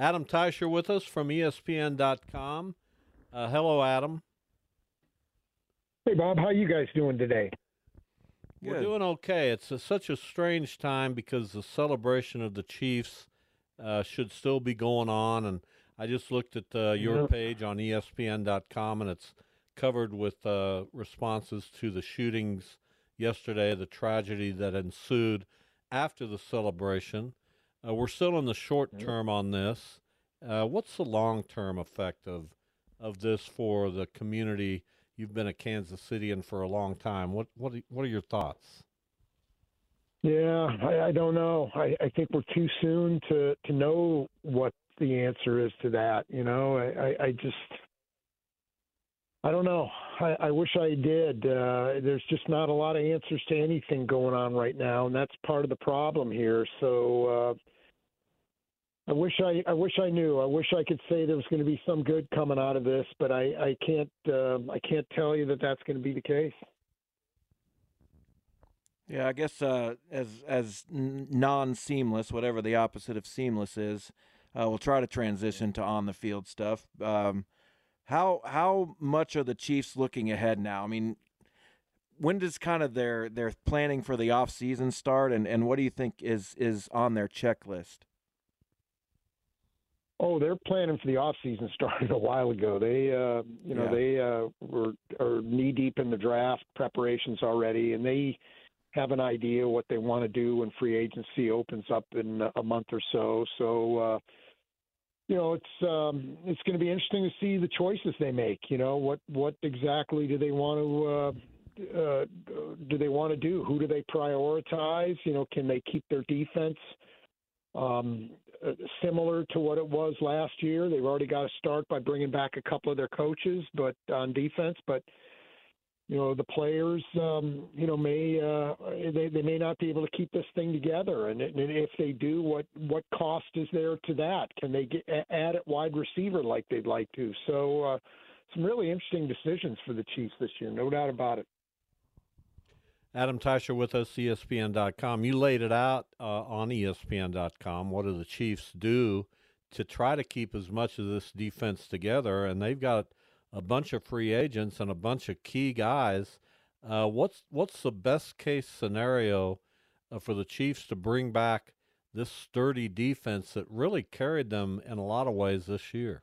Adam Teicher with us from ESPN.com. Uh, hello, Adam. Hey, Bob. How you guys doing today? We're doing okay. It's a, such a strange time because the celebration of the Chiefs uh, should still be going on, and I just looked at uh, your Yeah. page on ESPN.com, and it's covered with uh, responses to the shootings yesterday, the tragedy that ensued after the celebration. Uh, we're still in the short term on this. Uh, what's the long term effect of of this for the community? You've been a Kansas City and for a long time. What what are- what are your thoughts? Yeah, I, I don't know. I, I think we're too soon to to know what the answer is to that. You know, I, I, I just I don't know. I, I wish I did. Uh, there's just not a lot of answers to anything going on right now, and that's part of the problem here. So. Uh, I wish I, I wish I knew. I wish I could say there was going to be some good coming out of this, but I, I can't. Uh, I can't tell you that that's going to be the case. Yeah, I guess uh, as as non-seamless, whatever the opposite of seamless is, uh, we'll try to transition to on the field stuff. Um, how how much are the Chiefs looking ahead now? I mean, when does kind of their their planning for the off season start, and, and what do you think is is on their checklist? Oh, they're planning for the off season started a while ago. They, uh, you know, Yeah. they uh, were are knee deep in the draft preparations already, and they have an idea what they want to do when free agency opens up in a month or so. So, uh, you know, it's um, it's going to be interesting to see the choices they make. You know, what what exactly do they want to uh, uh, do they want to do? Who do they prioritize? You know, can they keep their defense? um, uh, similar to what it was last year. They've already got to start by bringing back a couple of their coaches, but on defense, but you know the players, um, you know, may uh, they they may not be able to keep this thing together, and, and if they do, what what cost is there to that? Can they get add at wide receiver like they'd like to? So. Uh, some really interesting decisions for the Chiefs this year, no doubt about it. Adam Teicher with us, ESPN.com. You laid it out uh, on ESPN.com. What do the Chiefs do to try to keep as much of this defense together? And they've got a bunch of free agents and a bunch of key guys. Uh, what's what's the best case scenario uh, for the Chiefs to bring back this sturdy defense that really carried them in a lot of ways this year?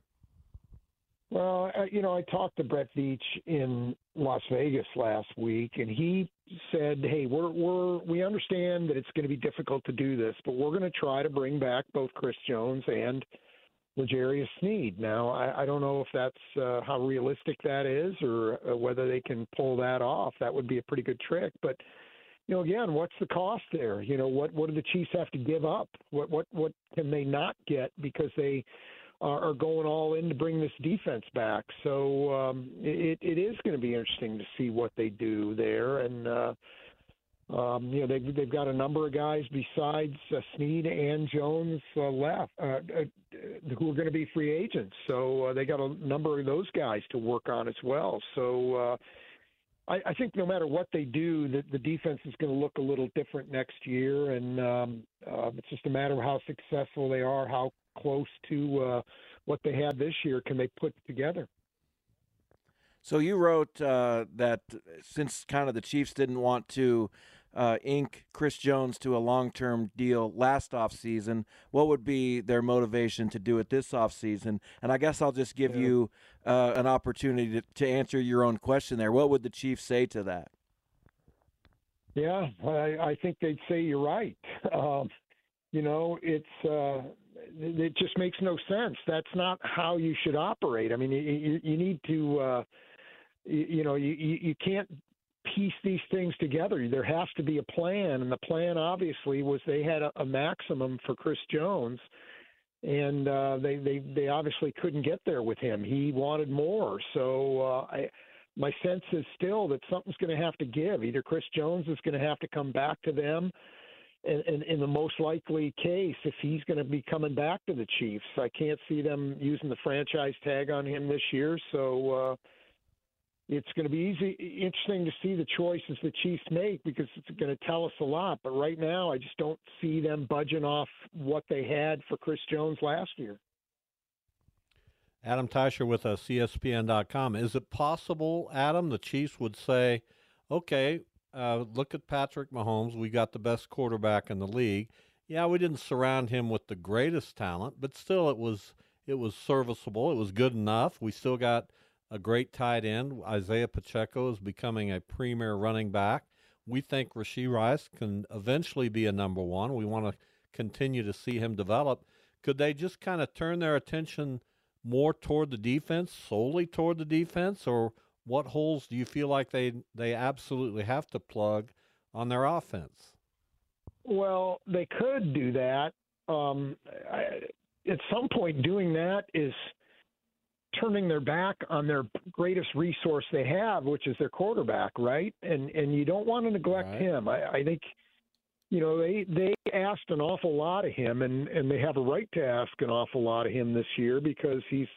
Well, uh, you know, I talked to Brett Veach in Las Vegas last week, and he said, "Hey, we're we're we understand that it's going to be difficult to do this, but we're going to try to bring back both Chris Jones and L'Jarius Sneed." Now, I, I don't know if that's uh, how realistic that is, or uh, whether they can pull that off. That would be a pretty good trick, but. You know, again, what's the cost there? You know, what what do the Chiefs have to give up? What what what can they not get because they are are going all in to bring this defense back. So um, it, it is going to be interesting to see what they do there. And uh, um, you know they've they've got a number of guys besides uh, Sneed and Jones uh, left uh, uh, who are going to be free agents. So uh, they got a number of those guys to work on as well. So. Uh, I, I think no matter what they do, the, the defense is going to look a little different next year, and um, uh, it's just a matter of how successful they are, how close to uh, what they had this year can they put together. So you wrote uh, that since kind of the Chiefs didn't want to uh, ink Chris Jones to a long-term deal last offseason, what would be their motivation to do it this offseason? And I guess I'll just give Yeah. you uh, an opportunity to, to answer your own question there. What would the Chiefs say to that? Yeah, I, I think they'd say you're right. Um, you know, it's uh, it just makes no sense. That's not how you should operate. I mean, you, you, you need to, uh, you, you know, you you can't piece these things together. There has to be a plan, and the plan obviously was they had a, a maximum for Chris Jones, and uh, they they they obviously couldn't get there with him. He wanted more, so uh, I. My sense is still that something's going to have to give. Either Chris Jones is going to have to come back to them, and, and in the most likely case, if he's going to be coming back to the Chiefs, I can't see them using the franchise tag on him this year. So uh, it's going to be easy, interesting to see the choices the Chiefs make because it's going to tell us a lot. But right now, I just don't see them budging off what they had for Chris Jones last year. Adam Teicher with us, ESPN.com. Is it possible, Adam, the Chiefs would say, okay, uh, look at Patrick Mahomes. We got the best quarterback in the league. Yeah, we didn't surround him with the greatest talent, but still, it was it was serviceable. It was good enough. We still got a great tight end. Isaiah Pacheco is becoming a premier running back. We think Rashee Rice can eventually be a number one. We want to continue to see him develop. Could they just kind of turn their attention more toward the defense, solely toward the defense, or what holes do you feel like they they absolutely have to plug on their offense? Well, they could do that. Um, I, at some point, doing that is turning their back on their greatest resource they have, which is their quarterback, right? And and you don't want to neglect right. him. I, I think you know they they asked an awful lot of him, and and they have a right to ask an awful lot of him this year because he's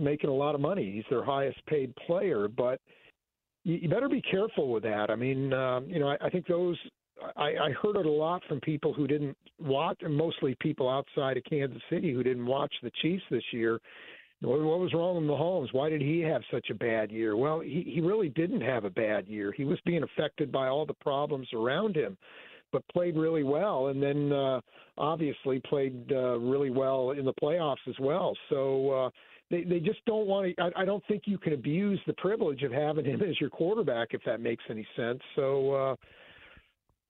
making a lot of money. He's their highest paid player, but you, you better be careful with that. I mean, um, you know, I, I think those. I, I heard it a lot from people who didn't watch, and mostly people outside of Kansas City who didn't watch the Chiefs this year what was wrong with Mahomes? Why did he have such a bad year? Well, he, he really didn't have a bad year. He was being affected by all the problems around him, but played really well, and then uh, obviously played uh, really well in the playoffs as well. So uh, they they just don't want to. I, I don't think you can abuse the privilege of having him as your quarterback if that makes any sense. So. Uh,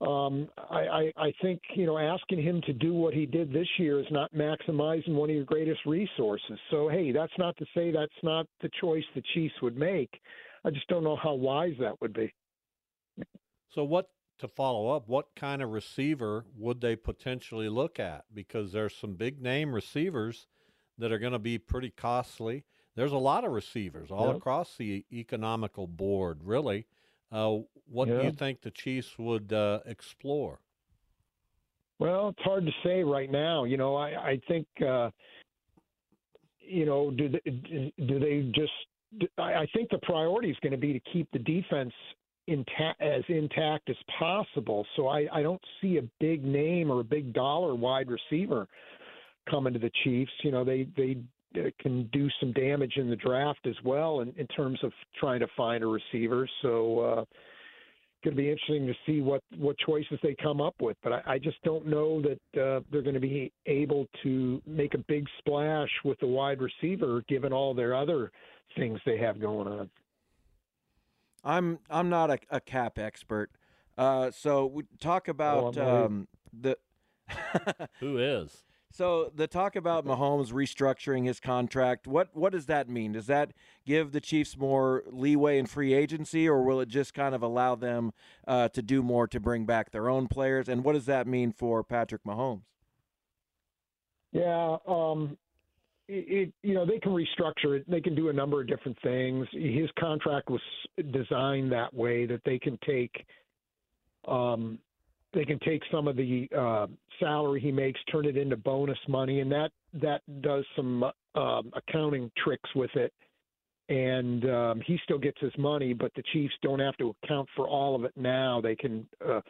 um, I, I, I think you know asking him to do what he did this year is not maximizing one of your greatest resources. So hey, that's not to say that's not the choice the Chiefs would make. I just don't know how wise that would be. So what to follow up? What kind of receiver would they potentially look at? Because there's some big name receivers that are going to be pretty costly. There's a lot of receivers all yep. across the economical board, really. Uh, what yeah. do you think the Chiefs would uh, explore? Well, it's hard to say right now. You know, I, I think, uh, you know, do they, do they just? I think the priority is going to be to keep the defense intact as intact as possible. So I, I don't see a big name or a big dollar wide receiver coming to the Chiefs. You know, they they can do some damage in the draft as well in, in terms of trying to find a receiver. So uh, going to be interesting to see what what choices they come up with. But I, I just don't know that uh, they're going to be able to make a big splash with the wide receiver, given all their other things they have going on. I'm I'm not a, a cap expert, uh, so we talk about oh, um, the. Who is? So the talk about Mahomes restructuring his contract, what what does that mean? Does that give the Chiefs more leeway in free agency, or will it just kind of allow them uh, to do more to bring back their own players? And what does that mean for Patrick Mahomes? Yeah, um, it, it, you know they can restructure it. They can do a number of different things. His contract was designed that way that they can take um, they can take some of the uh, salary he makes, turn it into bonus money, and that that does some um, accounting tricks with it. And um, he still gets his money, but the Chiefs don't have to account for all of it now. They can uh,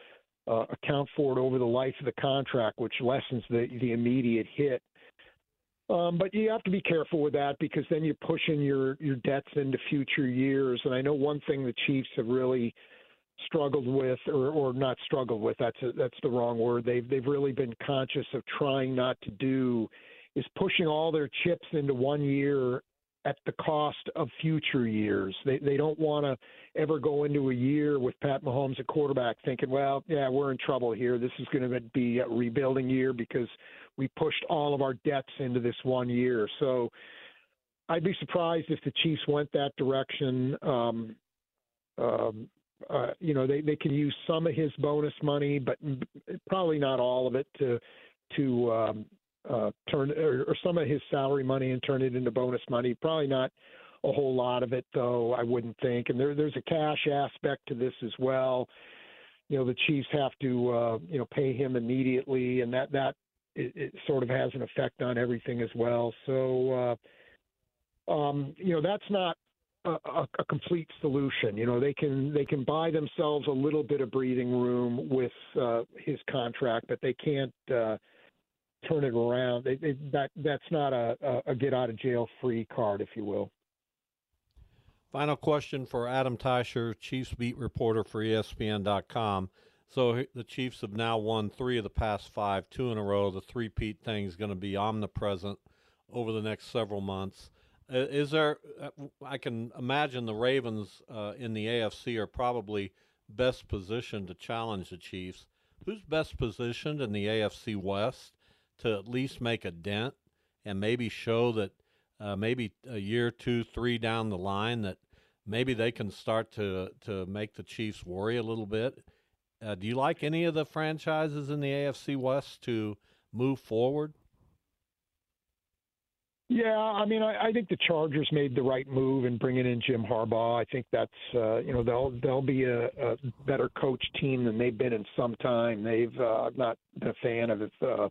uh, account for it over the life of the contract, which lessens the the immediate hit. Um, but you have to be careful with that because then you're pushing your your debts into future years. And I know one thing the Chiefs have really struggled with or, or not struggled with that's a, that's the wrong word they've they've really been conscious of trying not to do is pushing all their chips into one year at the cost of future years. They they don't want to ever go into a year with Pat Mahomes at quarterback thinking, well, yeah, we're in trouble here. This is going to be a rebuilding year because we pushed all of our debts into this one year. So I'd be surprised if the Chiefs went that direction. Um, um, uh, you know, they, they can use some of his bonus money, but probably not all of it to to um, uh, turn or, or some of his salary money and turn it into bonus money. Probably not a whole lot of it, though. I wouldn't think. And there, there's a cash aspect to this as well. You know, the Chiefs have to uh, you know pay him immediately, and that that it, it sort of has an effect on everything as well. So. Uh, um, you know that's not a, a, complete solution. You know, they can they can buy themselves a little bit of breathing room with uh, his contract, but they can't uh, turn it around. They, they, that that's not a, a, get out of jail free card, if you will. Final question for Adam Teicher, Chiefs beat reporter for ESPN.com. So the Chiefs have now won three of the past five, two in a row. The three-peat thing is going to be omnipresent over the next several months. Uh, is there? Uh, I can imagine the Ravens uh, in the AFC are probably best positioned to challenge the Chiefs. Who's best positioned in the AFC West to at least make a dent and maybe show that uh, maybe a year, two, three down the line that maybe they can start to to make the Chiefs worry a little bit. Uh, do you like any of the franchises in the AFC West to move forward? Yeah, I mean, I, I think the Chargers made the right move in bringing in Jim Harbaugh. I think that's uh, you know they'll they'll be a, a better coach team than they've been in some time. They've uh, not been a fan of uh,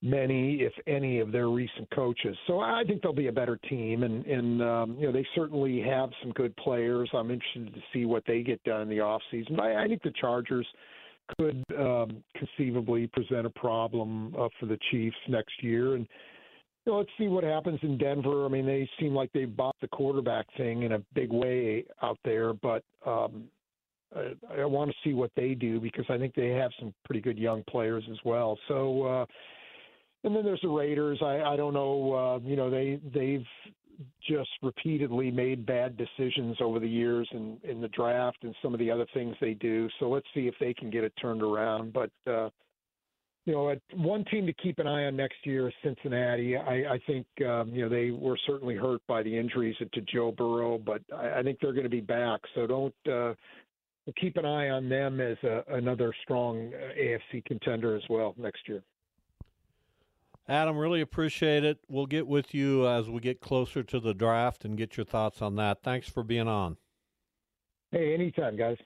many, if any, of their recent coaches. So I think they'll be a better team, and and um, you know they certainly have some good players. I'm interested to see what they get done in the off season. I, I think the Chargers could um, conceivably present a problem uh, for the Chiefs next year, and you know, let's see what happens in Denver. I mean, they seem like they've bought the quarterback thing in a big way out there, but um, I, I want to see what they do because I think they have some pretty good young players as well. So. Uh, and then there's the Raiders. I, I don't know. Uh, you know, they they've just repeatedly made bad decisions over the years in in the draft and some of the other things they do. So let's see if they can get it turned around. But uh, you know, one team to keep an eye on next year is Cincinnati. I, I think um, you know they were certainly hurt by the injuries to Joe Burrow, but I, I think they're going to be back. So don't. Uh, Keep an eye on them as a, another strong uh, AFC contender as well next year. Adam, really appreciate it. We'll get with you as we get closer to the draft and get your thoughts on that. Thanks for being on. Hey, anytime, guys.